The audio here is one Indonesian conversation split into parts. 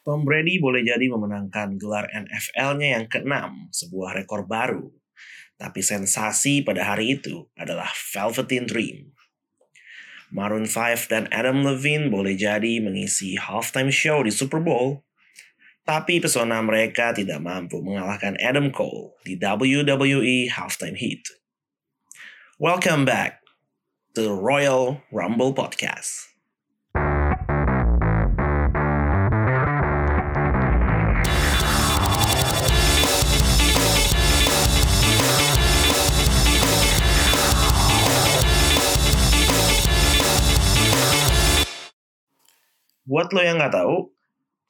Tom Brady boleh jadi memenangkan gelar NFL-nya yang keenam, sebuah rekor baru. Tapi sensasi pada hari itu adalah Velveteen Dream. Maroon 5 dan Adam Levine boleh jadi mengisi halftime show di Super Bowl, tapi pesona mereka tidak mampu mengalahkan Adam Cole di WWE Halftime Heat. Welcome back to the Royal Rumble Podcast. Buat lo yang nggak tahu,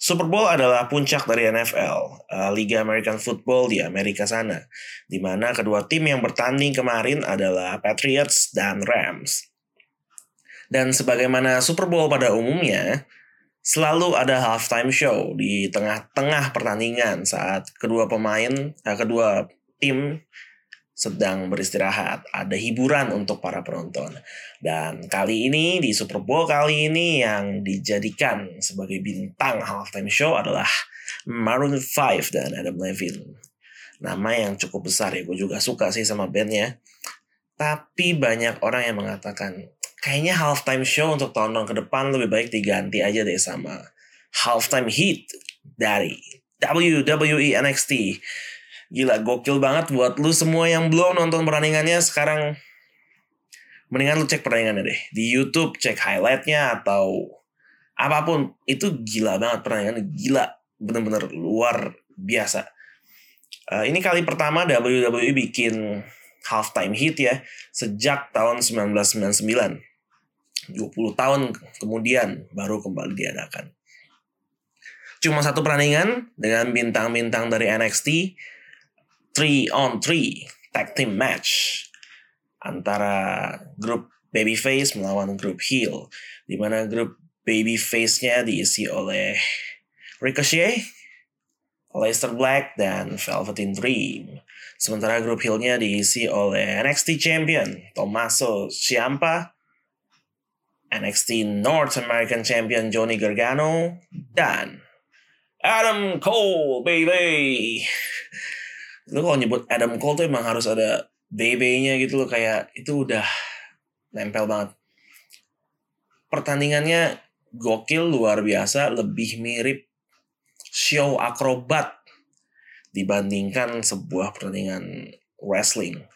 Super Bowl adalah puncak dari NFL, uh, Liga American Football di Amerika sana, di mana kedua tim yang bertanding kemarin adalah Patriots dan Rams. Dan sebagaimana Super Bowl pada umumnya, selalu ada halftime show di tengah-tengah pertandingan saat kedua pemain, uh, kedua tim sedang beristirahat. Ada hiburan untuk para penonton. Dan kali ini di Super Bowl kali ini yang dijadikan sebagai bintang halftime show adalah Maroon 5 dan Adam Levine. Nama yang cukup besar ya, gue juga suka sih sama bandnya. Tapi banyak orang yang mengatakan, kayaknya halftime show untuk tahun-tahun ke depan lebih baik diganti aja deh sama halftime heat dari WWE NXT Gila, gokil banget buat lu semua yang belum nonton pertandingannya sekarang mendingan lu cek pertandingannya deh. Di YouTube cek highlightnya atau apa pun. Itu gila banget pertandingannya. Gila. Bener-bener luar biasa. Uh, ini kali pertama WWE bikin halftime hit ya. Sejak tahun 1999. 20 tahun kemudian baru kembali diadakan. Cuma satu pertandingan dengan bintang-bintang dari NXT 3 on 3 tag team match antara grup Babyface melawan grup Heel di mana grup Babyface-nya diisi oleh Ricochet, Leicester Black, dan Velveteen Dream. Sementara grup Heel-nya diisi oleh NXT Champion Tommaso Ciampa, NXT North American Champion Johnny Gargano, dan Adam Cole, baby lu kalau nyebut Adam Cole tuh emang harus ada BB-nya gitu loh kayak itu udah nempel banget. Pertandingannya gokil luar biasa, lebih mirip show akrobat dibandingkan sebuah pertandingan wrestling.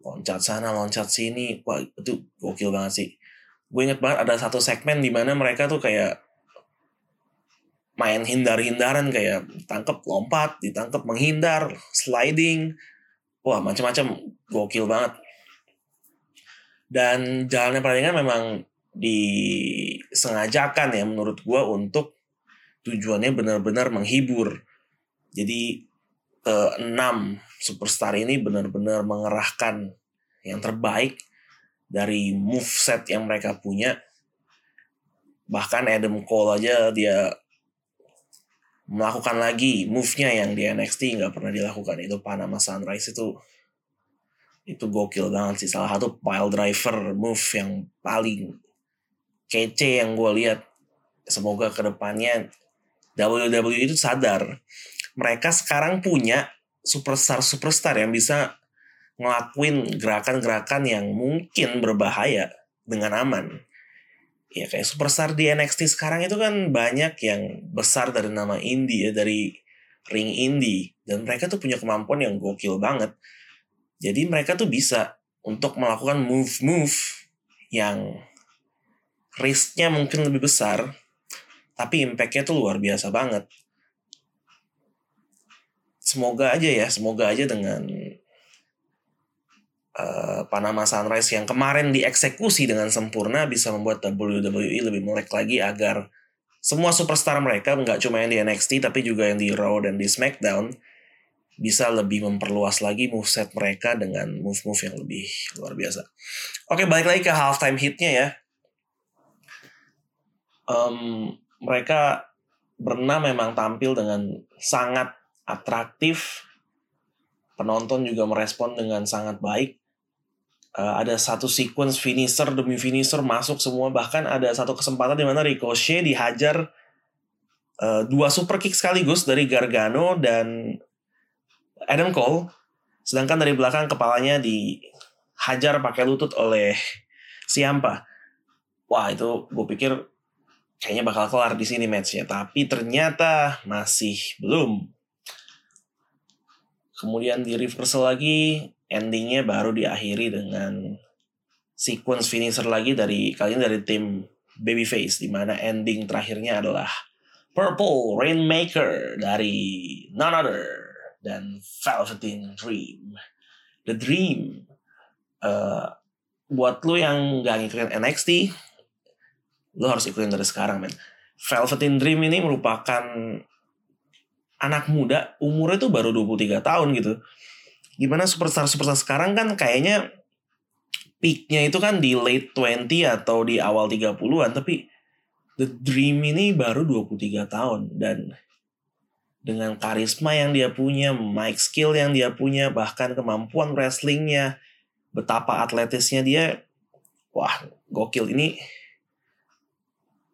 Loncat sana, loncat sini, wah itu gokil banget sih. Gue inget banget ada satu segmen di mana mereka tuh kayak main hindar-hindaran kayak tangkep lompat, ditangkep menghindar, sliding. Wah, macam-macam gokil banget. Dan jalannya pertandingan memang disengajakan ya menurut gua untuk tujuannya benar-benar menghibur. Jadi ke enam superstar ini benar-benar mengerahkan yang terbaik dari move set yang mereka punya. Bahkan Adam Cole aja dia melakukan lagi move-nya yang di NXT nggak pernah dilakukan. Itu Panama Sunrise itu itu gokil banget sih. Salah satu pile driver move yang paling kece yang gue lihat. Semoga ke depannya WWE itu sadar. Mereka sekarang punya superstar superstar yang bisa ngelakuin gerakan-gerakan yang mungkin berbahaya dengan aman ya kayak superstar di NXT sekarang itu kan banyak yang besar dari nama indie ya dari ring indie. Dan mereka tuh punya kemampuan yang gokil banget. Jadi mereka tuh bisa untuk melakukan move-move yang risknya mungkin lebih besar tapi impactnya tuh luar biasa banget. Semoga aja ya semoga aja dengan uh, Panama Sunrise yang kemarin dieksekusi dengan sempurna bisa membuat WWE lebih melek lagi agar semua superstar mereka nggak cuma yang di NXT tapi juga yang di Raw dan di SmackDown bisa lebih memperluas lagi moveset mereka dengan move-move yang lebih luar biasa. Oke, balik lagi ke halftime hitnya ya. Um, mereka berenam memang tampil dengan sangat atraktif. Penonton juga merespon dengan sangat baik uh, ada satu sequence finisher demi finisher masuk semua bahkan ada satu kesempatan di mana Ricochet dihajar uh, dua super kick sekaligus dari Gargano dan Adam Cole. Sedangkan dari belakang kepalanya dihajar pakai lutut oleh Siampa. Wah itu gue pikir kayaknya bakal kelar di sini matchnya. Tapi ternyata masih belum. Kemudian di reversal lagi, endingnya baru diakhiri dengan sequence finisher lagi dari kali ini dari tim Babyface di mana ending terakhirnya adalah Purple Rainmaker dari none other than Velveteen Dream. The Dream. Uh, buat lu yang gak ngikutin NXT, lu harus ikutin dari sekarang, men. Velveteen Dream ini merupakan anak muda, umurnya tuh baru 23 tahun gitu. Gimana superstar-superstar sekarang kan kayaknya peaknya itu kan di late 20 atau di awal 30-an tapi The Dream ini baru 23 tahun dan dengan karisma yang dia punya, mic skill yang dia punya, bahkan kemampuan wrestlingnya, betapa atletisnya dia, wah gokil ini.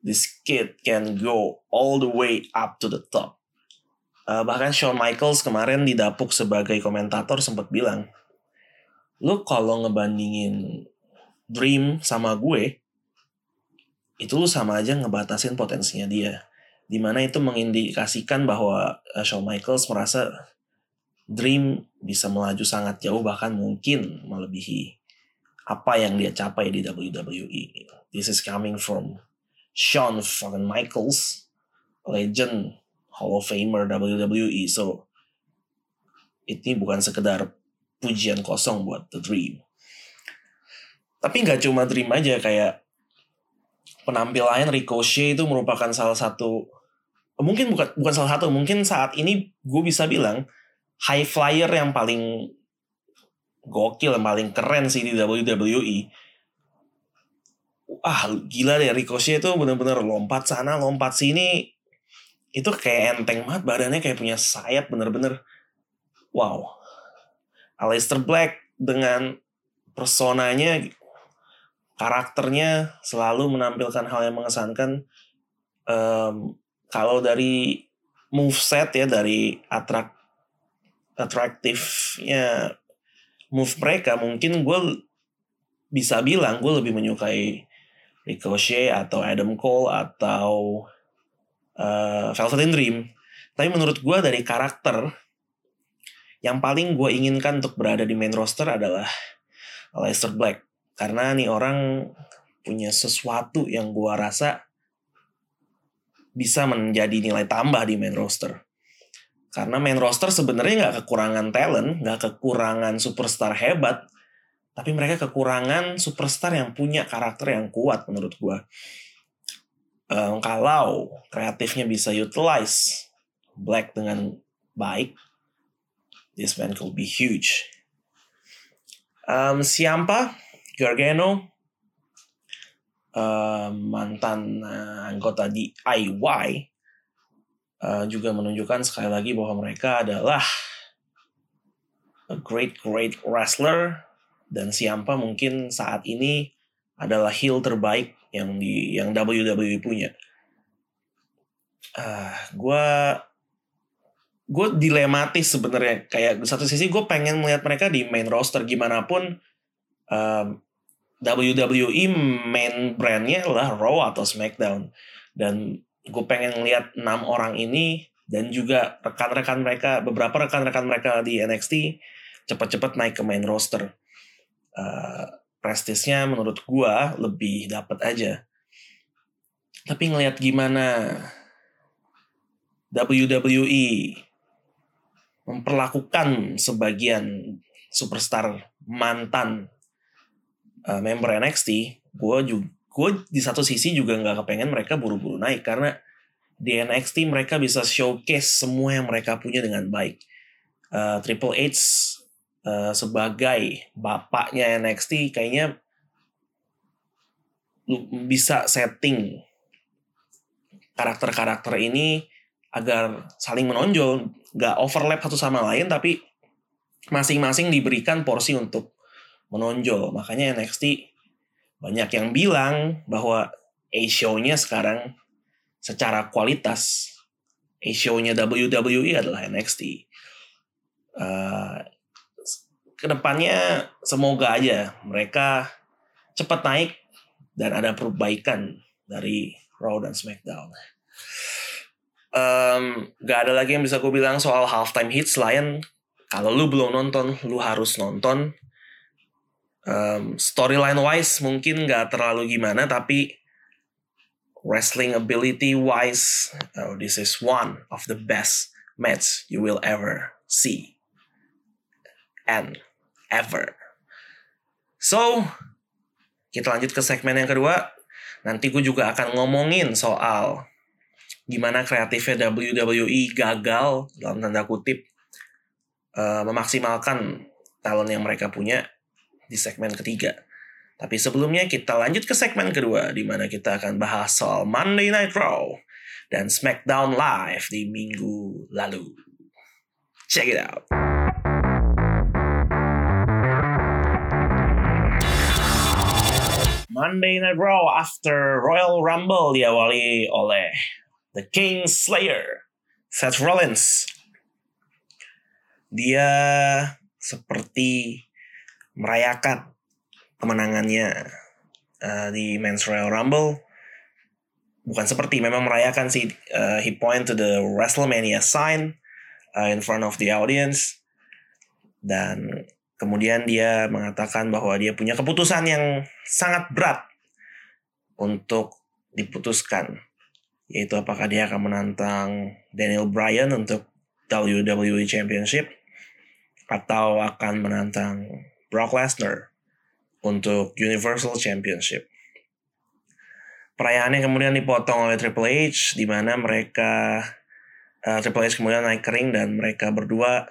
This kid can go all the way up to the top. Uh, bahkan Shawn Michaels kemarin didapuk sebagai komentator sempat bilang, lu kalau ngebandingin Dream sama gue, itu lu sama aja ngebatasin potensinya dia. Di mana itu mengindikasikan bahwa uh, Shawn Michaels merasa Dream bisa melaju sangat jauh bahkan mungkin melebihi apa yang dia capai di WWE. This is coming from Shawn fucking Michaels, legend Hall of Famer WWE. So ini bukan sekedar pujian kosong buat The Dream. Tapi nggak cuma Dream aja kayak penampilan Ricochet itu merupakan salah satu mungkin bukan bukan salah satu mungkin saat ini gue bisa bilang high flyer yang paling gokil yang paling keren sih di WWE ah gila deh Ricochet itu bener-bener lompat sana lompat sini itu kayak enteng banget badannya kayak punya sayap bener-bener. Wow. Aleister Black dengan personanya karakternya selalu menampilkan hal yang mengesankan. Um, kalau dari move set ya dari atrak atraktifnya move mereka mungkin gue bisa bilang gue lebih menyukai Ricochet atau Adam Cole atau uh, Velvet Dream tapi menurut gue dari karakter yang paling gue inginkan untuk berada di main roster adalah Aleister Black. Karena nih orang punya sesuatu yang gue rasa bisa menjadi nilai tambah di main roster. Karena main roster sebenarnya nggak kekurangan talent, nggak kekurangan superstar hebat, tapi mereka kekurangan superstar yang punya karakter yang kuat menurut gue. Um, kalau kreatifnya bisa utilize Black dengan baik, this man could be huge. Um, Siampa, Gargano, uh, mantan uh, anggota di IY, uh, juga menunjukkan sekali lagi bahwa mereka adalah a great great wrestler dan Siampa mungkin saat ini adalah heel terbaik yang di yang WWE punya. Uh, gue gue dilematis sebenarnya. Kayak satu sisi gue pengen melihat mereka di main roster gimana pun um, WWE main brandnya adalah Raw atau SmackDown. Dan gue pengen lihat enam orang ini dan juga rekan-rekan mereka beberapa rekan-rekan mereka di NXT cepat-cepat naik ke main roster. Uh, prestisnya menurut gue lebih dapat aja tapi ngelihat gimana WWE memperlakukan sebagian superstar mantan uh, member NXT, gue juga gue di satu sisi juga nggak kepengen mereka buru-buru naik karena di NXT mereka bisa showcase semua yang mereka punya dengan baik. Uh, Triple H uh, sebagai bapaknya NXT kayaknya bisa setting karakter-karakter ini agar saling menonjol gak overlap satu sama lain tapi masing-masing diberikan porsi untuk menonjol. Makanya NXT banyak yang bilang bahwa A-show-nya sekarang secara kualitas show-nya WWE adalah NXT. Uh, ke depannya semoga aja mereka cepat naik dan ada perbaikan dari Raw dan SmackDown. Um, gak ada lagi yang bisa gue bilang soal halftime hits selain kalau lu belum nonton, lu harus nonton. Um, storyline wise mungkin gak terlalu gimana, tapi wrestling ability wise, oh, this is one of the best match you will ever see and ever. So, kita lanjut ke segmen yang kedua. Nanti gue juga akan ngomongin soal gimana kreatifnya WWE gagal dalam tanda kutip uh, memaksimalkan talent yang mereka punya di segmen ketiga. Tapi sebelumnya kita lanjut ke segmen kedua di mana kita akan bahas soal Monday Night Raw dan SmackDown Live di minggu lalu. Check it out. Monday Night Raw after Royal Rumble diawali oleh The King Slayer, Seth Rollins. Dia seperti merayakan kemenangannya uh, di Men's Royal Rumble bukan seperti memang merayakan sih uh, he point to the WrestleMania sign uh, in front of the audience dan kemudian dia mengatakan bahwa dia punya keputusan yang sangat berat untuk diputuskan yaitu apakah dia akan menantang Daniel Bryan untuk WWE Championship atau akan menantang Brock Lesnar untuk Universal Championship. Perayaannya kemudian dipotong oleh Triple H, di mana mereka uh, Triple H kemudian naik kering dan mereka berdua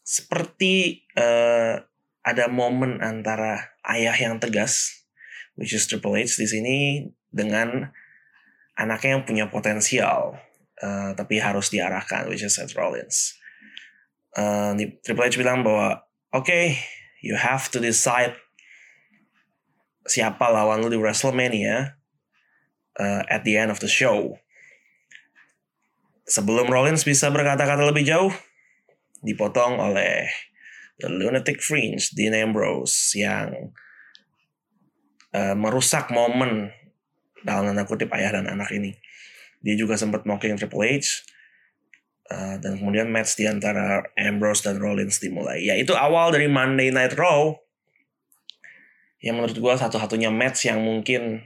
seperti uh, ada momen antara ayah yang tegas, which is Triple H di sini dengan anaknya yang punya potensial, uh, tapi harus diarahkan, which is Seth Rollins. Uh, Triple H bilang bahwa, oke, okay, you have to decide siapa lawan lu di WrestleMania uh, at the end of the show. Sebelum Rollins bisa berkata-kata lebih jauh, dipotong oleh Lunatic Fringe, Dean Ambrose, yang uh, merusak momen dalam tanda kutip ayah dan anak ini. Dia juga sempat mocking Triple H, Uh, dan kemudian match di antara Ambrose dan Rollins dimulai. Ya itu awal dari Monday Night Raw. Yang menurut gue satu-satunya match yang mungkin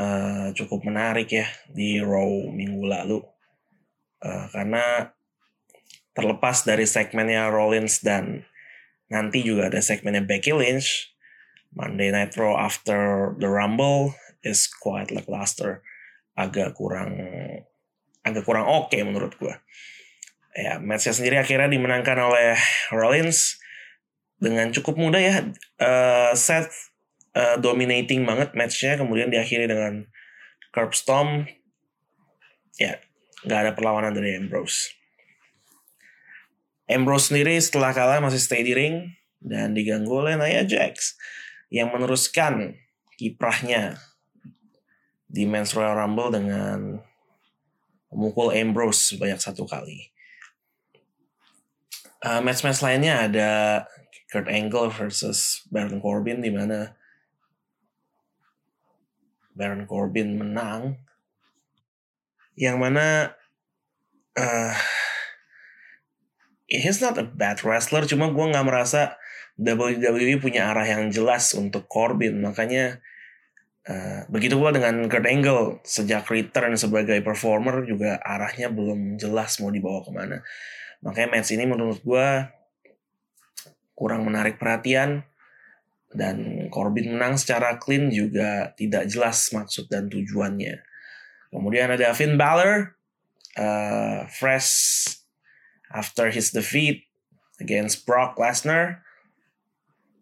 uh, cukup menarik ya di Raw minggu lalu. Uh, karena terlepas dari segmennya Rollins dan nanti juga ada segmennya Becky Lynch. Monday Night Raw after the Rumble is quite lackluster. Agak kurang agak kurang oke okay menurut gue. Ya, matchnya sendiri akhirnya dimenangkan oleh Rollins dengan cukup mudah ya. Uh, set uh, dominating banget matchnya, kemudian diakhiri dengan curb stomp. Ya, nggak ada perlawanan dari Ambrose. Ambrose sendiri setelah kalah masih stay di ring dan diganggu oleh Nia Jax yang meneruskan kiprahnya di Men's Royal Rumble dengan memukul Ambrose sebanyak satu kali. Uh, match-match lainnya ada Kurt Angle versus Baron Corbin di mana Baron Corbin menang. Yang mana uh, he's not a bad wrestler, cuma gue nggak merasa WWE punya arah yang jelas untuk Corbin, makanya Uh, begitu pula dengan Kurt Angle sejak return sebagai performer juga arahnya belum jelas mau dibawa ke mana. Makanya match ini menurut gue kurang menarik perhatian dan Corbin menang secara clean juga tidak jelas maksud dan tujuannya. Kemudian ada Finn Balor, uh, fresh after his defeat against Brock Lesnar,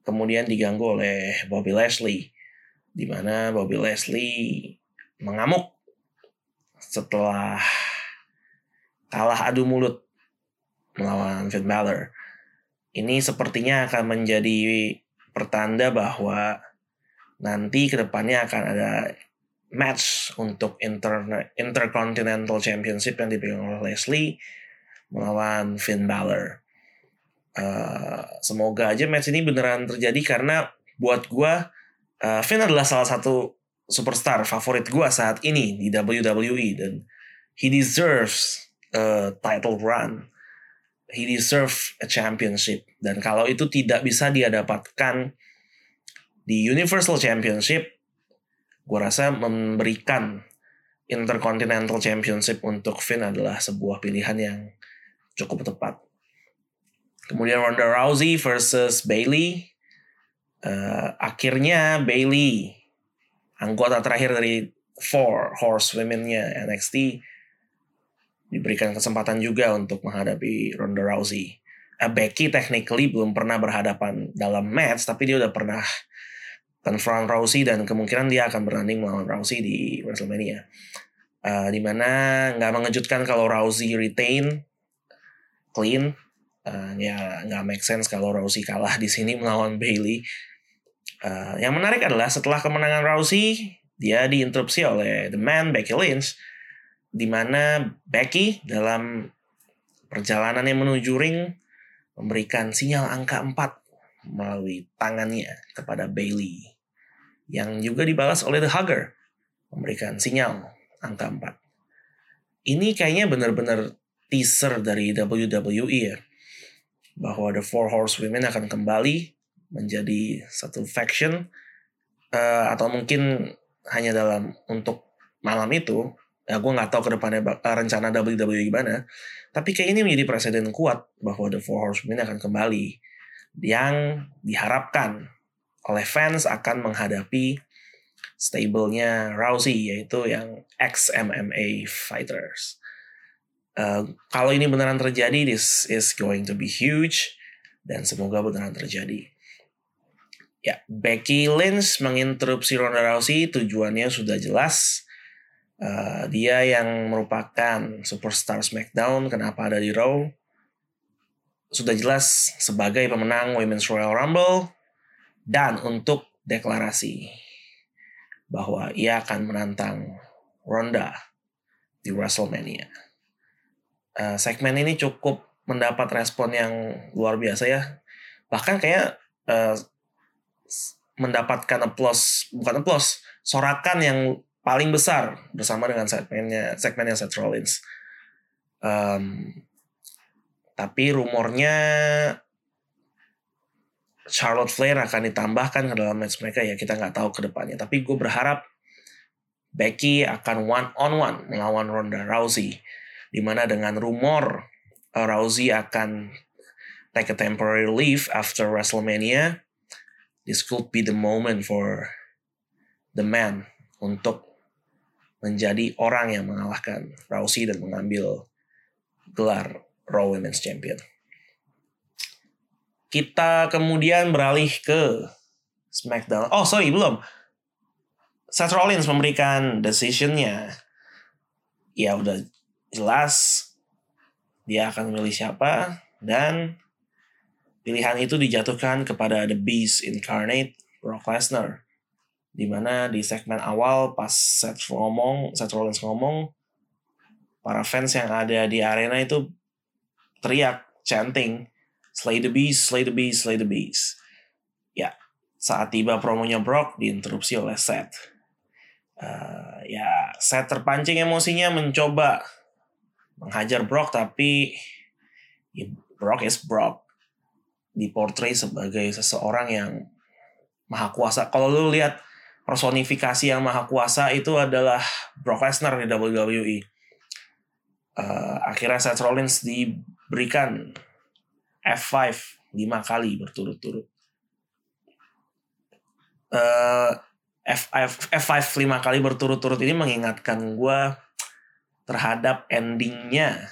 kemudian diganggu oleh Bobby Lashley di mana Bobby Leslie mengamuk setelah kalah adu mulut melawan Finn Balor. Ini sepertinya akan menjadi pertanda bahwa nanti ke depannya akan ada match untuk Inter Intercontinental Championship yang dipegang oleh Leslie melawan Finn Balor. Uh, semoga aja match ini beneran terjadi karena buat gue uh, Finn adalah salah satu superstar favorit gue saat ini di WWE dan he deserves a title run. He deserves a championship dan kalau itu tidak bisa dia dapatkan di Universal Championship, gue rasa memberikan Intercontinental Championship untuk Finn adalah sebuah pilihan yang cukup tepat. Kemudian Ronda Rousey versus Bailey. Uh, akhirnya Bailey, anggota terakhir dari Four Horse Women-nya NXT, diberikan kesempatan juga untuk menghadapi Ronda Rousey. Uh, Becky technically belum pernah berhadapan dalam match, tapi dia udah pernah confront Rousey dan kemungkinan dia akan bertanding melawan Rousey di WrestleMania. Uh, di mana nggak mengejutkan kalau Rousey retain clean, uh, ya nggak make sense kalau Rousey kalah di sini melawan Bailey. Uh, yang menarik adalah setelah kemenangan Rousey, dia diinterupsi oleh The Man Becky Lynch, di mana Becky dalam perjalanannya menuju ring memberikan sinyal angka 4 melalui tangannya kepada Bailey yang juga dibalas oleh The Hugger memberikan sinyal angka 4. Ini kayaknya benar-benar teaser dari WWE ya bahwa The Four Horsewomen akan kembali menjadi satu faction uh, atau mungkin hanya dalam untuk malam itu. Ya gue nggak tahu ke depannya uh, rencana WWE gimana. Tapi kayak ini menjadi presiden kuat bahwa The Four Horsewomen akan kembali. Yang diharapkan oleh fans akan menghadapi stablenya Rousey yaitu yang ex fighters. Uh, kalau ini beneran terjadi, this is going to be huge dan semoga beneran terjadi. Ya, Becky Lynch menginterupsi Ronda Rousey tujuannya sudah jelas. Uh, dia yang merupakan superstar SmackDown, kenapa ada di Raw? Sudah jelas sebagai pemenang Women's Royal Rumble, dan untuk deklarasi bahwa ia akan menantang Ronda di WrestleMania. Uh, segmen ini cukup mendapat respon yang luar biasa ya. Bahkan kayak uh, mendapatkan applause, bukan applause, sorakan yang paling besar bersama dengan segmennya segmennya Seth Rollins. Um, tapi rumornya Charlotte Flair akan ditambahkan ke dalam match mereka ya kita nggak tahu ke depannya. Tapi gue berharap Becky akan one on one melawan Ronda Rousey. Di mana dengan rumor uh, Rousey akan take a temporary leave after WrestleMania. This could be the moment for the man untuk menjadi orang yang mengalahkan Rousey dan mengambil gelar Raw Women's Champion. Kita kemudian beralih ke SmackDown. Oh sorry belum. Seth Rollins memberikan decisionnya. Ya udah jelas dia akan memilih siapa dan pilihan itu dijatuhkan kepada The Beast Incarnate Brock Lesnar. Di mana di segmen awal pas Seth ngomong, Seth Rollins ngomong, para fans yang ada di arena itu teriak, chanting, Slay the Beast, Slay the Beast, Slay the Beast. Ya, saat tiba promonya Brock diinterupsi oleh Seth. Uh, ya, Seth terpancing emosinya mencoba menghajar Brock tapi ya, Brock is Brock. Diportray sebagai seseorang yang maha kuasa. Kalau lu lihat personifikasi yang maha kuasa itu adalah Brock Lesnar di WWE. Uh, akhirnya Seth Rollins diberikan F5 lima kali berturut-turut. Uh, F5, F5 lima kali berturut-turut ini mengingatkan gue terhadap endingnya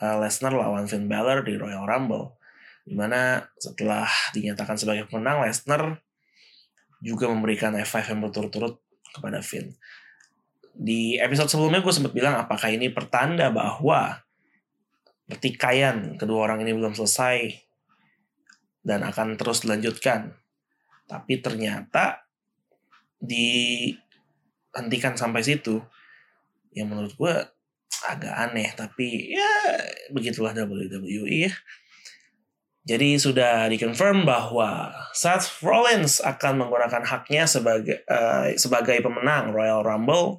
uh, Lesnar lawan Finn Balor di Royal Rumble. Di mana setelah dinyatakan sebagai pemenang, Lesnar juga memberikan F5 yang berturut-turut kepada Finn. Di episode sebelumnya gue sempat bilang apakah ini pertanda bahwa pertikaian kedua orang ini belum selesai dan akan terus dilanjutkan. Tapi ternyata di hentikan sampai situ yang menurut gue agak aneh tapi ya begitulah WWE ya jadi sudah dikonfirm bahwa Seth Rollins akan menggunakan haknya sebagai uh, sebagai pemenang Royal Rumble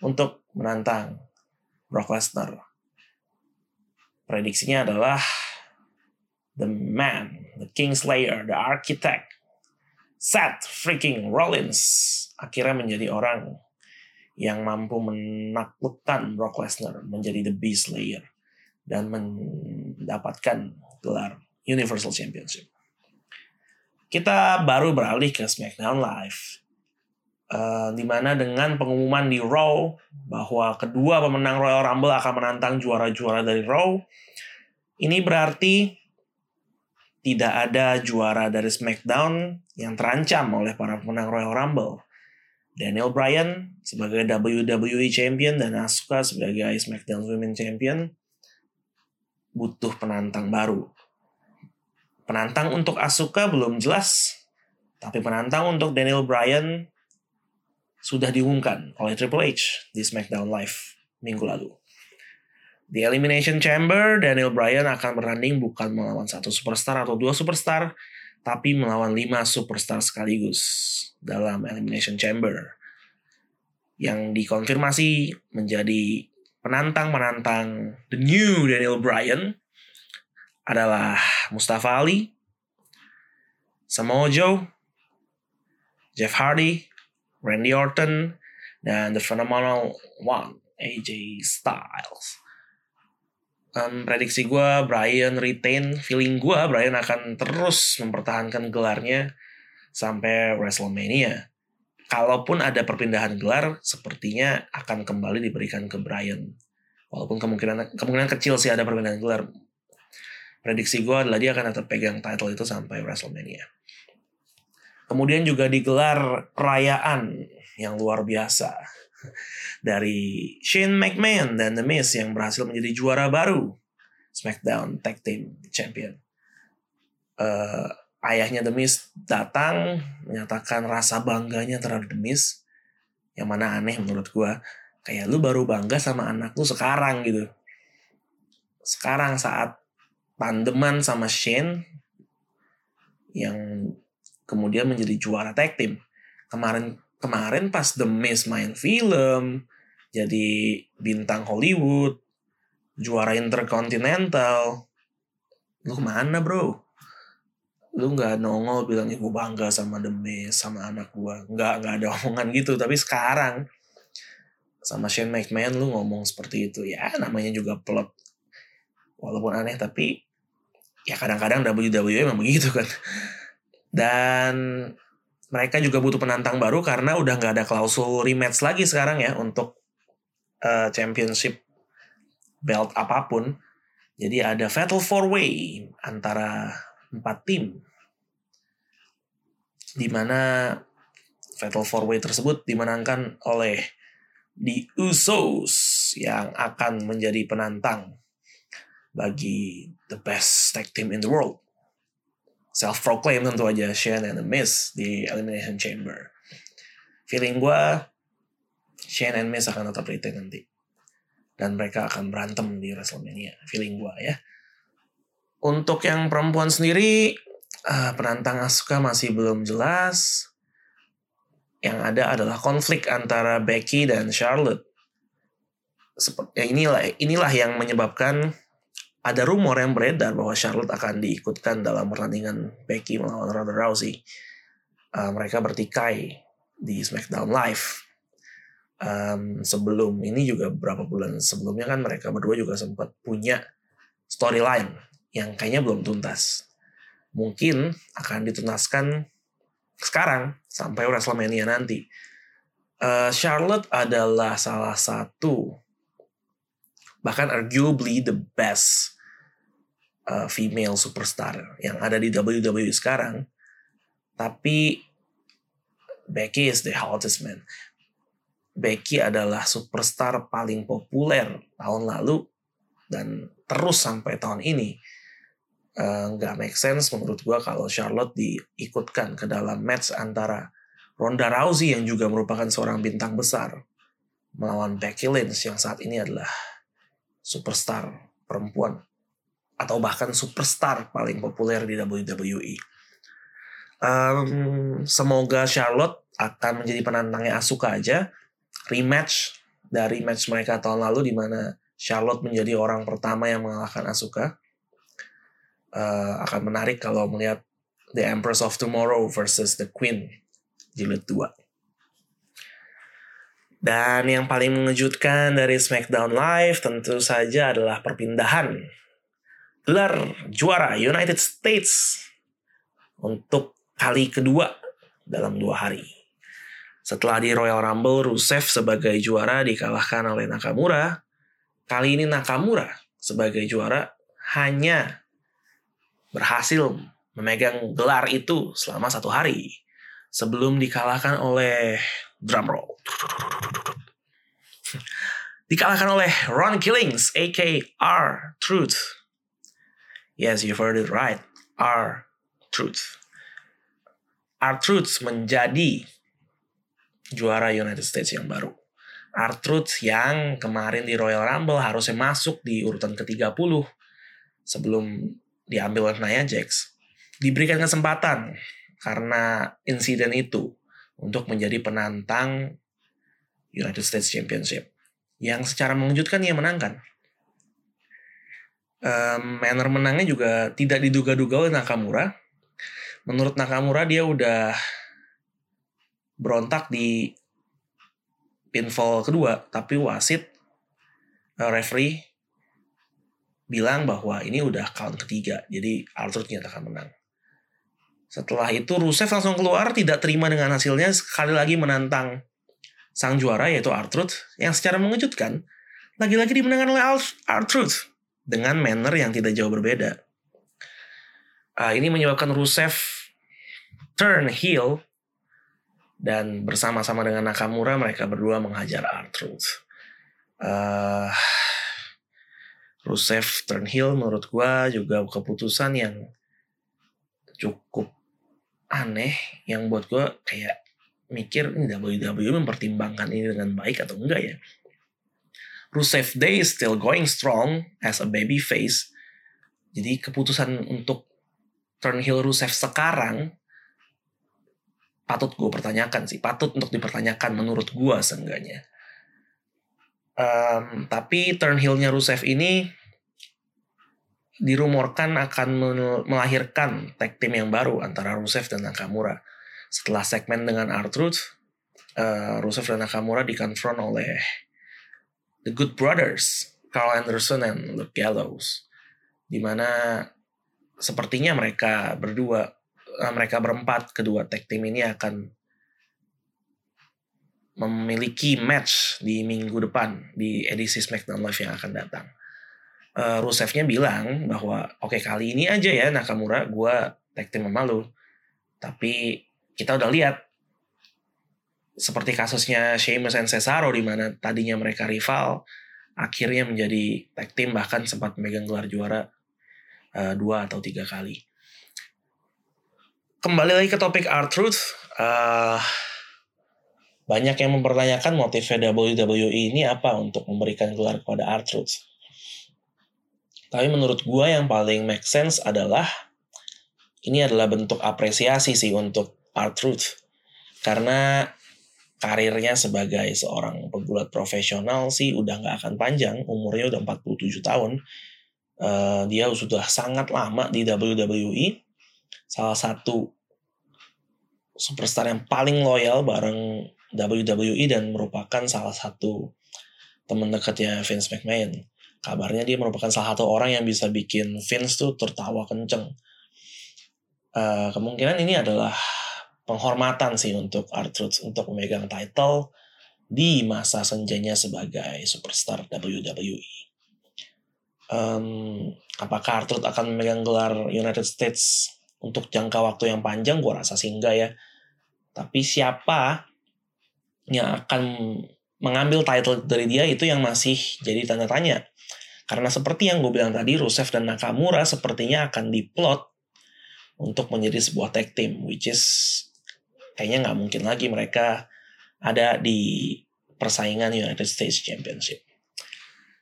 untuk menantang Brock Lesnar. Prediksinya adalah the man, the Kingslayer, the architect, Seth freaking Rollins akhirnya menjadi orang yang mampu menaklukkan Brock Lesnar menjadi the Beast Slayer dan mendapatkan gelar Universal Championship. Kita baru beralih ke SmackDown Live. Uh, di mana dengan pengumuman di Raw bahwa kedua pemenang Royal Rumble akan menantang juara-juara dari Raw. Ini berarti tidak ada juara dari SmackDown yang terancam oleh para pemenang Royal Rumble. Daniel Bryan sebagai WWE Champion dan Asuka sebagai SmackDown Women Champion butuh penantang baru. Penantang untuk Asuka belum jelas, tapi penantang untuk Daniel Bryan sudah diumumkan oleh Triple H di SmackDown Live minggu lalu. Di Elimination Chamber, Daniel Bryan akan bertanding bukan melawan satu superstar atau dua superstar, tapi melawan lima superstar sekaligus dalam Elimination Chamber. Yang dikonfirmasi menjadi penantang-penantang The New Daniel Bryan adalah Mustafa Ali, Samoa Joe, Jeff Hardy, Randy Orton, dan The Phenomenal One, AJ Styles. Um, prediksi gue, Brian retain. Feeling gue, Brian akan terus mempertahankan gelarnya sampai WrestleMania. Kalaupun ada perpindahan gelar, sepertinya akan kembali diberikan ke Brian. Walaupun kemungkinan kemungkinan kecil sih ada perpindahan gelar prediksi gue adalah dia akan tetap pegang title itu sampai WrestleMania. Kemudian juga digelar perayaan yang luar biasa dari Shane McMahon dan The Miz yang berhasil menjadi juara baru SmackDown Tag Team Champion. Uh, ayahnya The Miz datang menyatakan rasa bangganya terhadap The Miz yang mana aneh menurut gue kayak lu baru bangga sama anak lu sekarang gitu sekarang saat tandeman sama Shane yang kemudian menjadi juara tag team. Kemarin kemarin pas The Miz main film, jadi bintang Hollywood, juara Intercontinental. Lu ke mana bro? Lu nggak nongol bilang ibu bangga sama The Miz, sama anak gua. Nggak, nggak ada omongan gitu. Tapi sekarang sama Shane McMahon lu ngomong seperti itu. Ya namanya juga plot. Walaupun aneh tapi ya kadang-kadang WWE memang begitu kan. Dan mereka juga butuh penantang baru karena udah nggak ada klausul rematch lagi sekarang ya untuk uh, championship belt apa pun. Jadi ada Fatal Four Way antara empat tim. Di mana Fatal Four Way tersebut dimenangkan oleh The Usos yang akan menjadi penantang bagi the best tag team in the world. Self-proclaim tentu aja Shane and The Miz di Elimination Chamber. Feeling gue, Shane and Miz akan tetap retain nanti. Dan mereka akan berantem di WrestleMania. Feeling gue ya. Untuk yang perempuan sendiri, uh, penantang Asuka masih belum jelas. Yang ada adalah konflik antara Becky dan Charlotte. Seperti ya inilah inilah yang menyebabkan ada rumor yang beredar bahwa Charlotte akan diikutkan dalam pertandingan Becky melawan Ronda Rousey. Uh, mereka bertikai di SmackDown Live. Um, sebelum ini juga beberapa bulan sebelumnya kan mereka berdua juga sempat punya storyline yang kayaknya belum tuntas. Mungkin akan dituntaskan sekarang sampai WrestleMania nanti. Uh, Charlotte adalah salah satu bahkan arguably the best uh, female superstar yang ada di WWE sekarang. Tapi Becky is the hottest man. Becky adalah superstar paling populer tahun lalu dan terus sampai tahun ini. Uh, nggak uh, make sense menurut gua kalau Charlotte diikutkan ke dalam match antara Ronda Rousey yang juga merupakan seorang bintang besar melawan Becky Lynch yang saat ini adalah superstar perempuan atau bahkan superstar paling populer di WWE. Um, semoga Charlotte akan menjadi penantangnya Asuka aja. Rematch dari match mereka tahun lalu di mana Charlotte menjadi orang pertama yang mengalahkan Asuka. Uh, akan menarik kalau melihat The Empress of Tomorrow versus The Queen jilid 2. Dan yang paling mengejutkan dari SmackDown Live tentu saja adalah perpindahan gelar juara United States untuk kali kedua dalam dua hari. Setelah di Royal Rumble, Rusev sebagai juara dikalahkan oleh Nakamura. Kali ini Nakamura sebagai juara hanya berhasil memegang gelar itu selama satu hari sebelum dikalahkan oleh drumroll dikalahkan oleh Ron Killings, aka R Truth. Yes, you've heard it right. R Truth. R Truth menjadi juara United States yang baru. R Truth yang kemarin di Royal Rumble harusnya masuk di urutan ke-30 sebelum diambil oleh Nia Jax. Diberikan kesempatan karena insiden itu untuk menjadi penantang United States Championship. Yang secara mengejutkan ia menangkan. Um, manner menangnya juga tidak diduga-duga oleh Nakamura. Menurut Nakamura dia udah berontak di pinfall kedua, tapi wasit uh, referee bilang bahwa ini udah count ketiga, jadi Arthur nyatakan menang. Setelah itu Rusev langsung keluar tidak terima dengan hasilnya sekali lagi menantang sang juara yaitu Artruth yang secara mengejutkan lagi-lagi dimenangkan oleh Artruth dengan manner yang tidak jauh berbeda. Uh, ini menyebabkan Rusev turn heel dan bersama-sama dengan Nakamura mereka berdua menghajar Artruth. Uh, Rusev turn heel menurut gua juga keputusan yang cukup aneh yang buat gua kayak mikir ini WWE mempertimbangkan ini dengan baik atau enggak ya. Rusev Day is still going strong as a baby face. Jadi keputusan untuk turn heel Rusev sekarang patut gue pertanyakan sih, patut untuk dipertanyakan menurut gue seenggaknya. Um, tapi turn heel-nya Rusev ini dirumorkan akan melahirkan tag team yang baru antara Rusev dan Nakamura setelah segmen dengan R-Truth, uh, Rusev dan Nakamura dikonfront oleh The Good Brothers, Carl Anderson dan Luke Gallows. Di mana sepertinya mereka berdua, uh, mereka berempat, kedua tag team ini akan memiliki match di minggu depan di edisi SmackDown Live yang akan datang. Uh, Rusevnya bilang bahwa oke okay, kali ini aja ya Nakamura gue tag team sama lu. Tapi kita udah lihat seperti kasusnya Sheamus dan Cesaro di mana tadinya mereka rival akhirnya menjadi tag team bahkan sempat memegang gelar juara uh, dua atau tiga kali. Kembali lagi ke topik R-Truth, uh, banyak yang mempertanyakan motifnya WWE ini apa untuk memberikan gelar kepada R-Truth. Tapi menurut gue yang paling make sense adalah ini adalah bentuk apresiasi sih untuk R-Truth. Karena karirnya sebagai seorang pegulat profesional sih udah nggak akan panjang, umurnya udah 47 tahun. Uh, dia sudah sangat lama di WWE. Salah satu superstar yang paling loyal bareng WWE dan merupakan salah satu teman dekatnya Vince McMahon. Kabarnya dia merupakan salah satu orang yang bisa bikin Vince tuh tertawa kenceng. Uh, kemungkinan ini adalah penghormatan sih untuk Artruth untuk memegang title di masa senjanya sebagai superstar WWE. Um, apakah Artruth akan memegang gelar United States untuk jangka waktu yang panjang? Gue rasa sih enggak ya. Tapi siapa yang akan mengambil title dari dia itu yang masih jadi tanda tanya. Karena seperti yang gue bilang tadi, Rusev dan Nakamura sepertinya akan diplot untuk menjadi sebuah tag team, which is kayaknya nggak mungkin lagi mereka ada di persaingan United States Championship.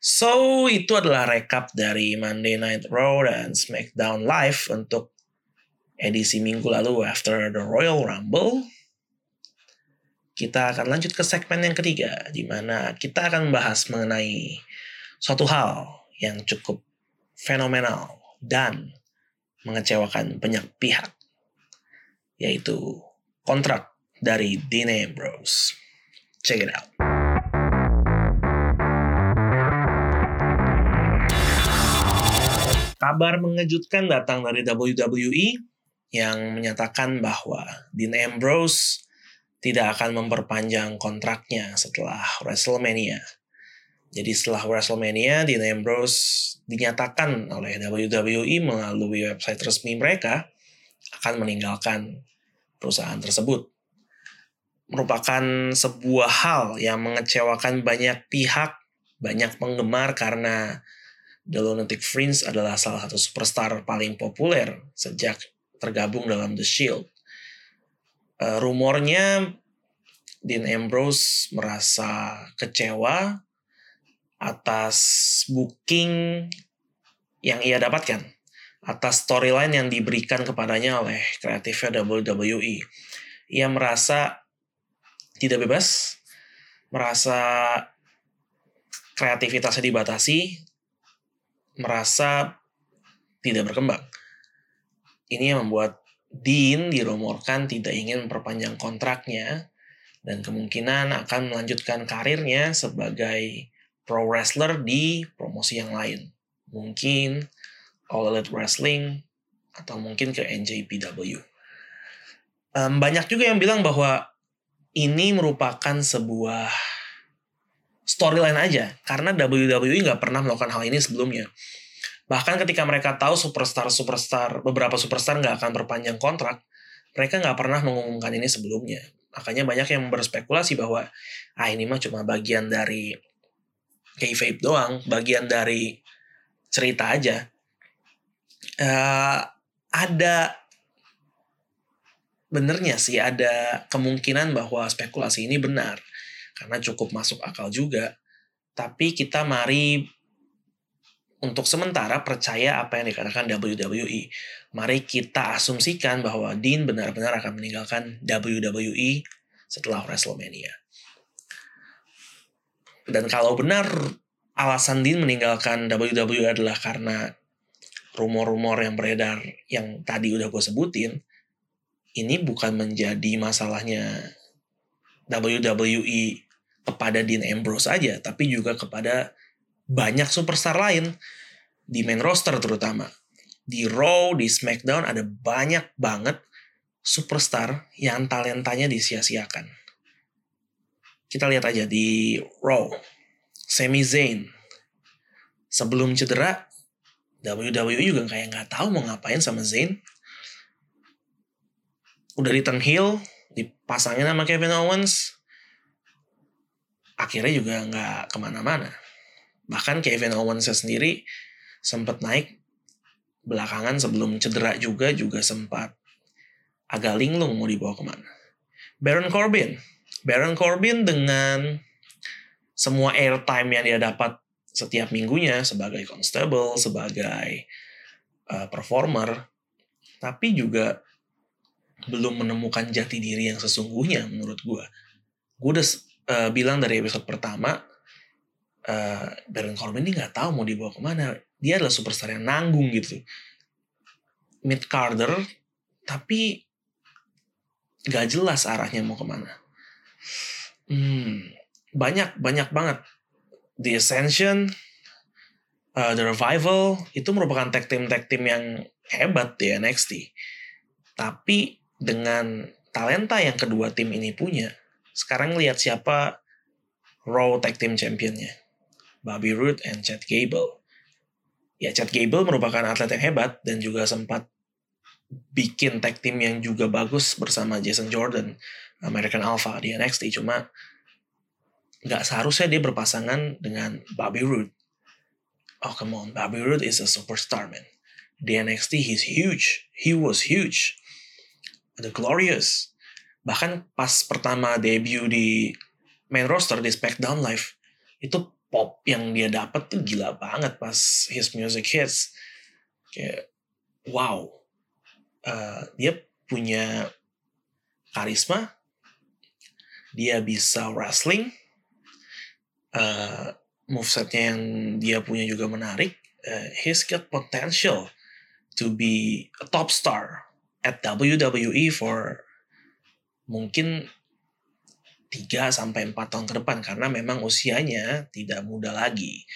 So, itu adalah rekap dari Monday Night Raw dan SmackDown Live untuk edisi minggu lalu after the Royal Rumble. Kita akan lanjut ke segmen yang ketiga, di mana kita akan membahas mengenai suatu hal yang cukup fenomenal dan mengecewakan banyak pihak, yaitu kontrak dari Dean Ambrose. Check it out. Kabar mengejutkan datang dari WWE yang menyatakan bahwa Dean Ambrose tidak akan memperpanjang kontraknya setelah WrestleMania. Jadi setelah WrestleMania, Dean Ambrose dinyatakan oleh WWE melalui website resmi mereka akan meninggalkan perusahaan tersebut. Merupakan sebuah hal yang mengecewakan banyak pihak, banyak penggemar karena The Lunatic Fringe adalah salah satu superstar paling populer sejak tergabung dalam The Shield. Uh, rumornya Dean Ambrose merasa kecewa atas booking yang ia dapatkan, atas storyline yang diberikan kepadanya oleh kreatifnya WWE. Ia merasa tidak bebas, merasa kreativitasnya dibatasi, merasa tidak berkembang. Ini yang membuat Dean dirumorkan tidak ingin memperpanjang kontraknya dan kemungkinan akan melanjutkan karirnya sebagai pro wrestler di promosi yang lain. Mungkin All Elite Wrestling atau mungkin ke NJPW. Um, banyak juga yang bilang bahwa ini merupakan sebuah storyline aja karena WWE nggak pernah melakukan hal ini sebelumnya. Bahkan ketika mereka tahu superstar-superstar, beberapa superstar nggak akan berpanjang kontrak, mereka nggak pernah mengumumkan ini sebelumnya. Makanya banyak yang berspekulasi bahwa, ah ini mah cuma bagian dari kayfabe doang, bagian dari cerita aja. Uh, ada benernya sih, ada kemungkinan bahwa spekulasi ini benar. Karena cukup masuk akal juga. Tapi kita mari untuk sementara percaya apa yang dikatakan WWE. Mari kita asumsikan bahwa Dean benar-benar akan meninggalkan WWE setelah WrestleMania. Dan kalau benar alasan Dean meninggalkan WWE adalah karena rumor-rumor yang beredar yang tadi udah gue sebutin, ini bukan menjadi masalahnya WWE kepada Dean Ambrose saja, tapi juga kepada banyak superstar lain di main roster terutama. Di Raw, di SmackDown ada banyak banget superstar yang talentanya disia-siakan. Kita lihat aja di Raw. Sami Zayn. Sebelum cedera, WWE juga kayak nggak tahu mau ngapain sama Zayn. Udah return heel, dipasangin sama Kevin Owens. Akhirnya juga nggak ke mana-mana Bahkan Kevin Owens sendiri sempat naik belakangan sebelum cedera juga juga sempat agak linglung mau dibawa ke mana. Baron Corbin. Baron Corbin dengan semua airtime yang dia dapat setiap minggunya sebagai constable, sebagai uh, performer, tapi juga belum menemukan jati diri yang sesungguhnya menurut gue. Gue udah uh, bilang dari episode pertama, uh, Baron Corbin ini nggak tahu mau dibawa ke mana. Dia adalah superstar yang nanggung gitu. Mid Carter, tapi nggak jelas arahnya mau ke mana. Hmm, banyak banyak banget. The Ascension, uh, The Revival itu merupakan tag team tag team yang hebat di NXT. Tapi dengan talenta yang kedua tim ini punya, sekarang lihat siapa Raw Tag Team Championnya. Bobby Roode and Chad Gable. Ya, Chad Gable merupakan atlet yang hebat dan juga sempat bikin tag team yang juga bagus bersama Jason Jordan, American Alpha di NXT. Cuma nggak seharusnya dia berpasangan dengan Bobby Roode. Oh come on, Bobby Roode is a superstar man. Di NXT he's huge, he was huge. The Glorious, bahkan pas pertama debut di main roster di SmackDown Live itu pop yang dia dapat tuh gila banget pas his music hits. Kayak wow. Uh, dia punya karisma. Dia bisa wrestling uh, movesetnya yang dia punya juga menarik uh, he's got potential to be a top star at WWE for mungkin 3 sampai 4 tahun ke depan karena memang usianya tidak muda lagi.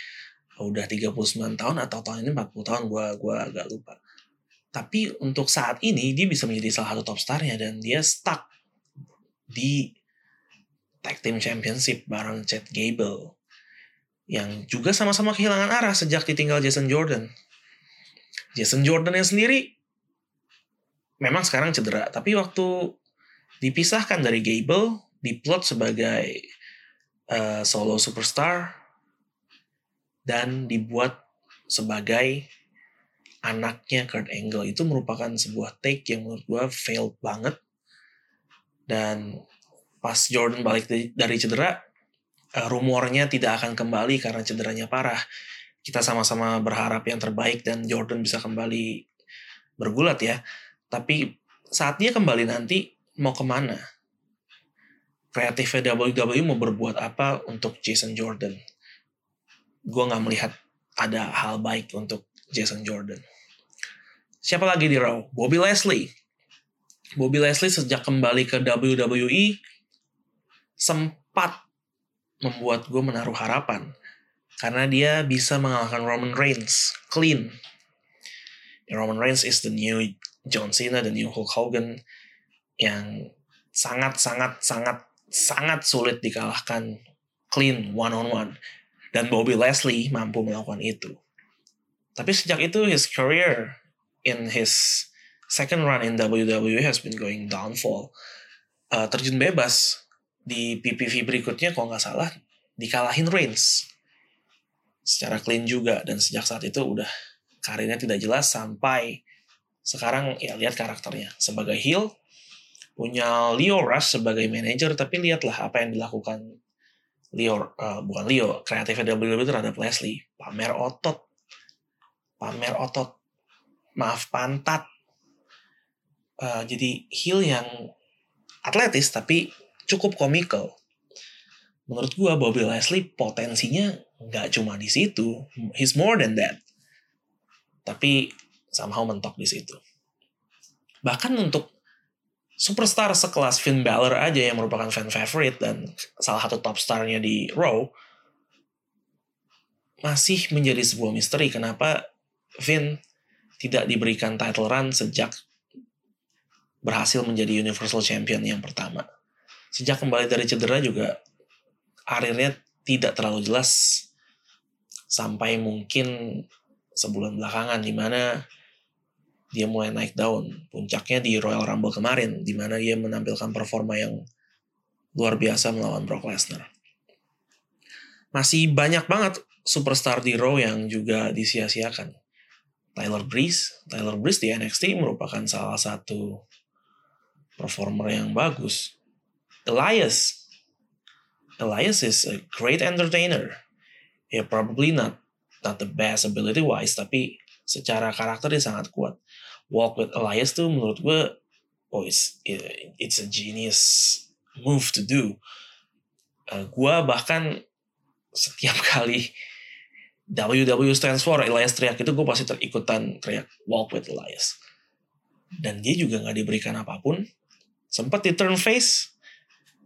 Udah 39 tahun atau tahun ini 40 tahun gua gua agak lupa. Tapi untuk saat ini dia bisa menjadi salah satu top starnya dan dia stuck di Tag Team Championship bareng Chad Gable yang juga sama-sama kehilangan arah sejak ditinggal Jason Jordan. Jason Jordan yang sendiri memang sekarang cedera, tapi waktu dipisahkan dari Gable diplot sebagai uh, solo superstar dan dibuat sebagai anaknya Kurt Angle itu merupakan sebuah take yang menurut gue failed banget dan pas Jordan balik dari cedera uh, rumornya tidak akan kembali karena cederanya parah kita sama-sama berharap yang terbaik dan Jordan bisa kembali bergulat ya tapi saat dia kembali nanti mau ke mana kreatifnya WWE mau berbuat apa untuk Jason Jordan. Gue nggak melihat ada hal baik untuk Jason Jordan. Siapa lagi di Raw? Bobby Leslie. Bobby Leslie sejak kembali ke WWE sempat membuat gue menaruh harapan karena dia bisa mengalahkan Roman Reigns clean. Roman Reigns is the new John Cena, the new Hulk Hogan yang sangat sangat sangat sangat sulit dikalahkan clean one on one dan Bobby Leslie mampu melakukan itu. Tapi sejak itu his career in his second run in WWE has been going downfall. Uh, terjun bebas di PPV berikutnya kalau nggak salah dikalahin Reigns. Secara clean juga dan sejak saat itu udah karirnya tidak jelas sampai sekarang ya lihat karakternya. Sebagai heel punya Leo Rush sebagai manajer tapi lihatlah apa yang dilakukan Leo uh, bukan Leo kreatifnya WWE terhadap Leslie. Pamer otot. Pamer otot. Maaf pantat. Uh, jadi heel yang atletis tapi cukup komikal. Menurut gua Bobby Leslie potensinya nggak cuma di situ. He's more than that. Tapi somehow mentok di situ. Bahkan untuk superstar sekelas Finn Balor aja yang merupakan fan favorite dan salah satu top starnya di Raw masih menjadi sebuah misteri kenapa Finn tidak diberikan title run sejak berhasil menjadi Universal Champion yang pertama. Sejak kembali dari cedera juga karirnya tidak terlalu jelas sampai mungkin sebulan belakangan di mana dia mulai naik daun. Puncaknya di Royal Rumble kemarin, di mana dia menampilkan performa yang luar biasa melawan Brock Lesnar. Masih banyak banget superstar di Raw yang juga disia-siakan. Tyler Breeze, Tyler Breeze di NXT merupakan salah satu performer yang bagus. Elias, Elias is a great entertainer. Yeah, probably not not the best ability wise, tapi secara karakter dia sangat kuat. Walk with Elias tuh menurut gue oh it's it's a genius move to do. Uh, gue bahkan setiap kali WW stands for Elias teriak itu gue pasti terikutan teriak walk with Elias. Dan dia juga nggak diberikan apa pun. Sempat di turn face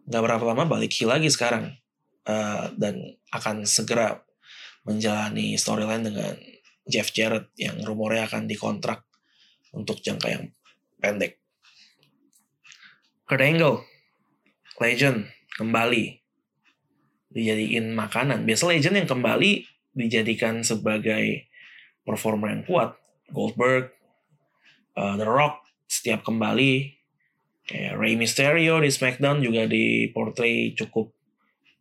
nggak berapa lama balik heel lagi sekarang uh, dan akan segera menjalani storyline dengan Jeff Jarrett yang rumornya akan dikontrak untuk jangka yang pendek. Kurt Angle, legend, kembali dijadiin makanan. Biasa legend yang kembali dijadikan sebagai performer yang kuat. Goldberg, uh, The Rock, setiap kembali kayak Rey Mysterio di SmackDown juga di portray cukup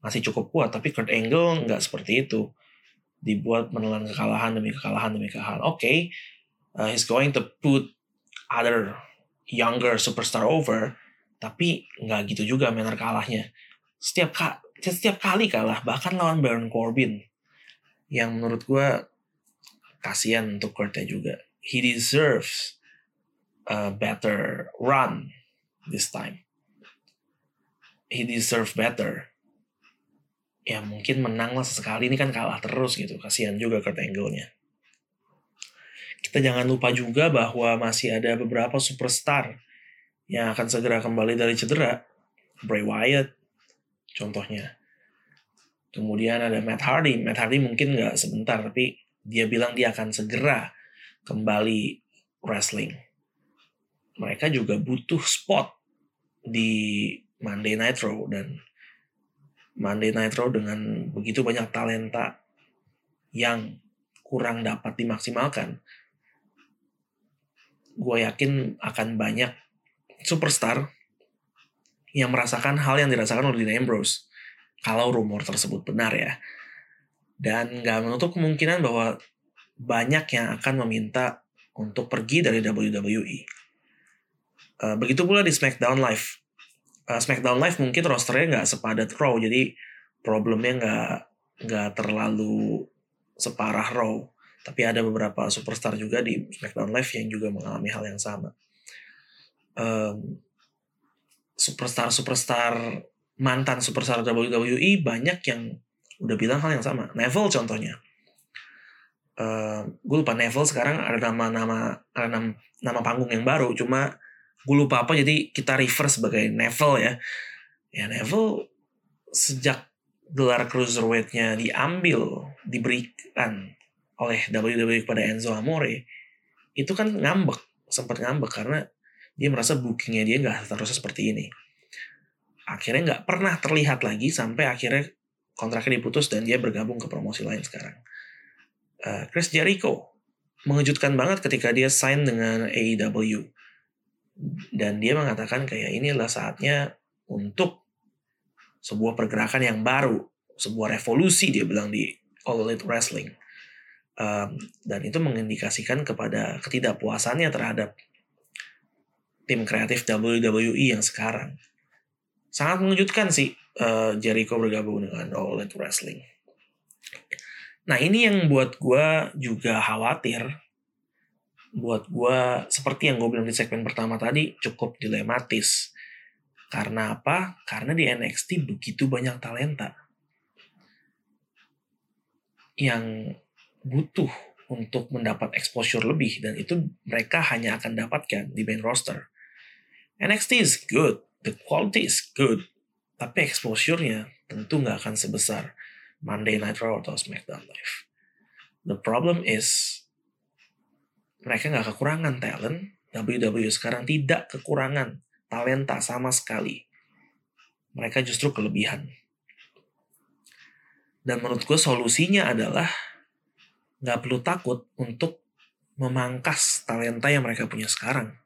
masih cukup kuat tapi Kurt Angle nggak seperti itu dibuat menelan kekalahan demi kekalahan demi kekalahan oke okay, uh, he's going to put other younger superstar over Tapi nggak gitu juga manner kalahnya. Setiap ka setiap kali kalah, bahkan lawan Baron Corbin. Yang menurut gue kasihan untuk Kurtnya juga. He deserves a better run this time. He deserves better. Ya mungkin menang lah sesekali ini kan kalah terus gitu. Kasihan juga Kurt Angle-nya. Kita jangan lupa juga bahwa masih ada beberapa superstar yang akan segera kembali dari cedera. Bray Wyatt, contohnya. Kemudian ada Matt Hardy. Matt Hardy mungkin nggak sebentar, tapi dia bilang dia akan segera kembali wrestling. Mereka juga butuh spot di Monday Night Raw dan Monday Night Raw dengan begitu banyak talenta yang kurang dapat dimaksimalkan. Gue yakin akan banyak superstar yang merasakan hal yang dirasakan oleh Dean Ambrose. Kalau rumor tersebut benar ya. Dan nggak menutup kemungkinan bahwa banyak yang akan meminta untuk pergi dari WWE. Uh, begitu pula di SmackDown Live. Uh, SmackDown Live mungkin rosternya nggak sepadat Raw jadi problemnya nggak nggak terlalu separah Raw. Tapi ada beberapa superstar juga di SmackDown Live yang juga mengalami hal yang sama. Um, superstar superstar mantan superstar WWE banyak yang udah bilang hal yang sama. Neville contohnya. Uh, gue lupa Neville sekarang ada nama-nama ada nama, nama panggung yang baru cuma gue lupa apa jadi kita reverse sebagai Neville ya. Ya Neville sejak gelar cruiserweightnya diambil diberikan oleh WWE kepada Enzo Amore itu kan ngambek sempat ngambek karena dia merasa bookingnya dia nggak seterusnya seperti ini. Akhirnya nggak pernah terlihat lagi sampai akhirnya kontraknya diputus dan dia bergabung ke promosi lain sekarang. Uh, Chris Jericho mengejutkan banget ketika dia sign dengan AEW dan dia mengatakan kayak ini adalah saatnya untuk sebuah pergerakan yang baru, sebuah revolusi dia bilang di All Elite Wrestling. Um, dan itu mengindikasikan kepada ketidakpuasannya terhadap tim kreatif WWE yang sekarang. Sangat mengejutkan sih uh, Jericho bergabung dengan All Elite Wrestling. Nah ini yang buat gue juga khawatir buat gue seperti yang gue bilang di segmen pertama tadi cukup dilematis. Karena apa? Karena di NXT begitu banyak talenta yang butuh untuk mendapat exposure lebih dan itu mereka hanya akan dapatkan di main roster. NXT is good, the quality is good, tapi exposure-nya tentu nggak akan sebesar Monday Night Raw atau SmackDown Live. The problem is mereka nggak kekurangan talent. WWE sekarang tidak kekurangan talenta sama sekali. Mereka justru kelebihan. Dan menurut gue solusinya adalah nggak perlu takut untuk memangkas talenta yang mereka punya sekarang.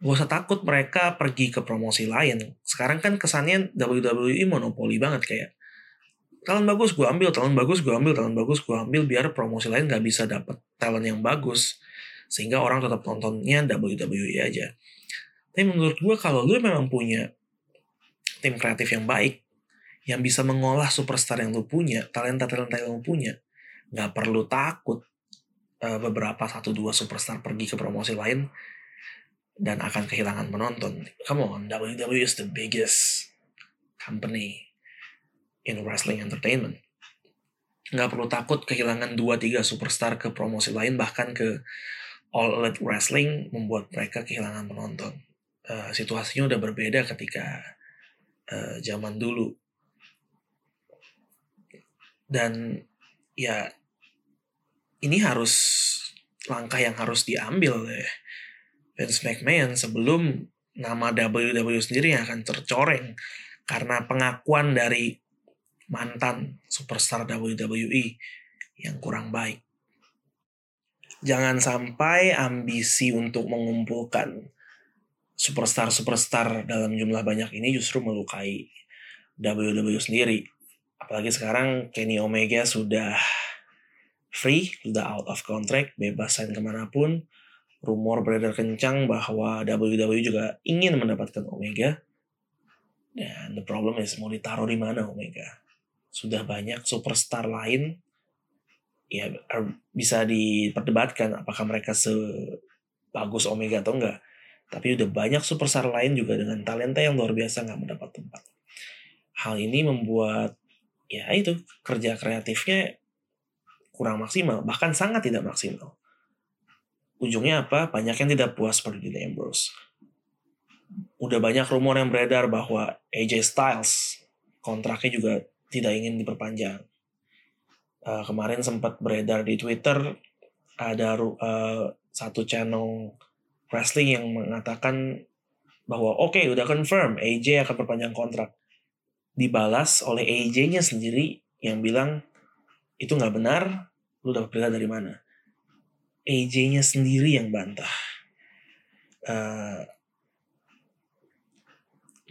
Gak usah takut mereka pergi ke promosi lain. Sekarang kan kesannya WWE monopoli banget kayak talent bagus gue ambil, talent bagus gue ambil, talent bagus gue ambil biar promosi lain nggak bisa dapet talent yang bagus sehingga orang tetap nontonnya WWE aja. Tapi menurut gue kalau lu memang punya tim kreatif yang baik, yang bisa mengolah superstar yang lu punya, talenta-talenta yang lu punya, nggak perlu takut uh, beberapa satu dua superstar pergi ke promosi lain dan akan kehilangan penonton. Come on, WWE is the biggest company in wrestling entertainment. Nggak perlu takut kehilangan dua tiga superstar ke promosi lain bahkan ke All Elite Wrestling membuat mereka kehilangan penonton. Uh, situasinya udah berbeda ketika uh, zaman dulu. Dan ya ini harus langkah yang harus diambil oleh Vince McMahon sebelum nama WWE sendiri yang akan tercoreng karena pengakuan dari mantan superstar WWE yang kurang baik jangan sampai ambisi untuk mengumpulkan superstar-superstar dalam jumlah banyak ini justru melukai WWE sendiri. Apalagi sekarang Kenny Omega sudah free, sudah out of contract, bebas sign ke mana pun. rumor beredar kencang bahwa WWE juga ingin mendapatkan Omega. Dan the problem is mau ditaruh di mana Omega? Sudah banyak superstar lain ya er, bisa diperdebatkan apakah mereka sebagus Omega atau enggak. Tapi udah banyak superstar lain juga dengan talenta yang luar biasa nggak mendapat tempat. Hal ini membuat ya itu kerja kreatifnya kurang maksimal, bahkan sangat tidak maksimal. Ujungnya apa? Banyak yang tidak puas seperti Dean Ambrose. Udah banyak rumor yang beredar bahwa AJ Styles kontraknya juga tidak ingin diperpanjang. Uh, kemarin sempat beredar di Twitter ada uh, satu channel wrestling yang mengatakan bahwa oke okay, udah confirm AJ akan perpanjang kontrak dibalas oleh AJ-nya sendiri yang bilang itu nggak benar, lu dapat berita dari mana? AJ-nya sendiri yang bantah. Uh,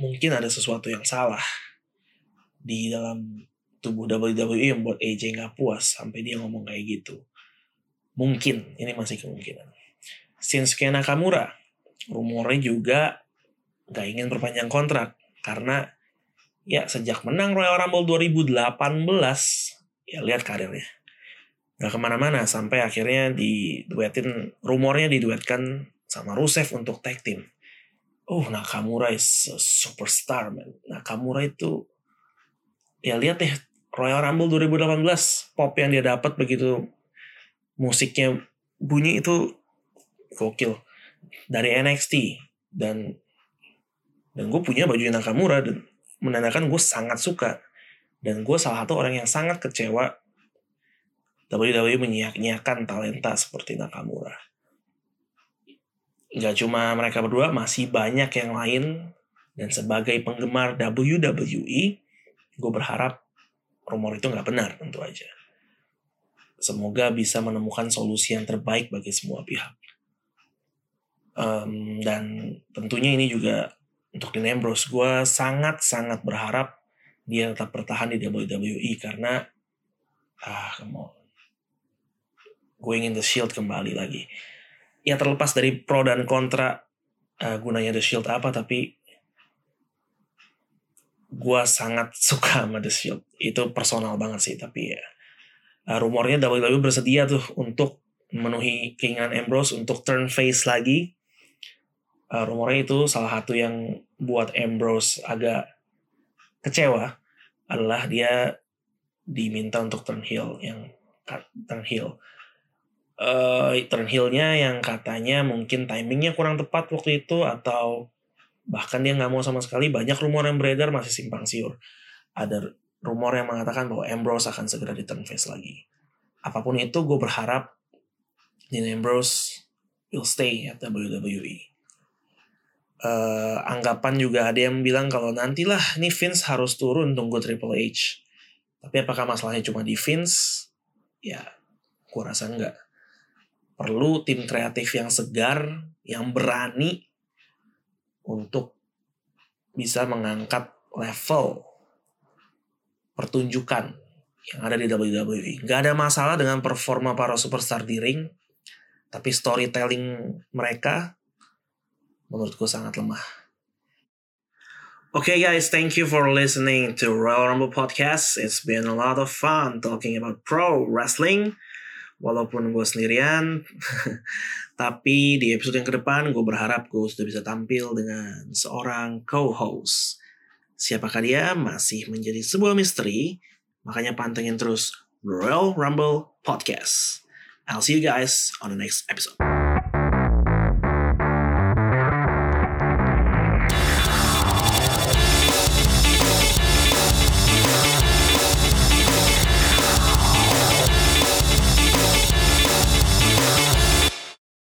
mungkin ada sesuatu yang salah di dalam tubuh WWE yang buat AJ nggak puas sampai dia ngomong kayak gitu. Mungkin, ini masih kemungkinan. Shinsuke Nakamura, rumornya juga nggak ingin perpanjang kontrak karena ya sejak menang Royal Rumble 2018 ya lihat karirnya nggak ke mana-mana sampai akhirnya diduetin rumornya diduetkan sama Rusev untuk tag team oh Nakamura is a superstar man Nakamura itu ya lihat deh Royal Rumble 2018 pop yang dia dapat begitu musiknya bunyi itu gokil dari NXT dan dan gue punya baju Nakamura dan menandakan gue sangat suka dan gue salah satu orang yang sangat kecewa WWE menyiapkan talenta seperti Nakamura. Gak cuma mereka berdua, masih banyak yang lain. Dan sebagai penggemar WWE, gue berharap rumor itu gak benar tentu aja. Semoga bisa menemukan solusi yang terbaik bagi semua pihak. Um, dan tentunya ini juga untuk Dean Ambrose gue sangat sangat berharap dia tetap bertahan di WWE karena ah come on gue ingin The Shield kembali lagi ya terlepas dari pro dan kontra uh, gunanya The Shield apa tapi gue sangat suka sama The Shield itu personal banget sih tapi ya uh, rumornya WWE bersedia tuh untuk memenuhi keinginan Ambrose untuk turn face lagi uh, rumornya itu salah satu yang buat Ambrose agak kecewa adalah dia diminta untuk turn heel yang turn heel. Uh, turn heelnya yang katanya mungkin timingnya kurang tepat waktu itu atau bahkan dia nggak mau sama sekali banyak rumor yang beredar masih simpang siur ada rumor yang mengatakan bahwa Ambrose akan segera di turn face lagi apa pun itu gue berharap Dean Ambrose will stay at WWE uh, anggapan juga ada yang bilang kalau nantilah nih Vince harus turun tunggu Triple H. Tapi apakah masalahnya cuma di Vince? Ya, gua rasa enggak. Perlu tim kreatif yang segar, yang berani untuk bisa mengangkat level pertunjukan yang ada di WWE. Gak ada masalah dengan performa para superstar di ring, tapi storytelling mereka menurutku sangat lemah. Okay guys, thank you for listening to Royal Rumble Podcast. It's been a lot of fun talking about pro wrestling. Walaupun gue sendirian, tapi di episode yang ke depan gue berharap gue sudah bisa tampil dengan seorang co-host. Siapakah dia masih menjadi sebuah misteri, makanya pantengin terus Royal Rumble Podcast. I'll see you guys on the next episode.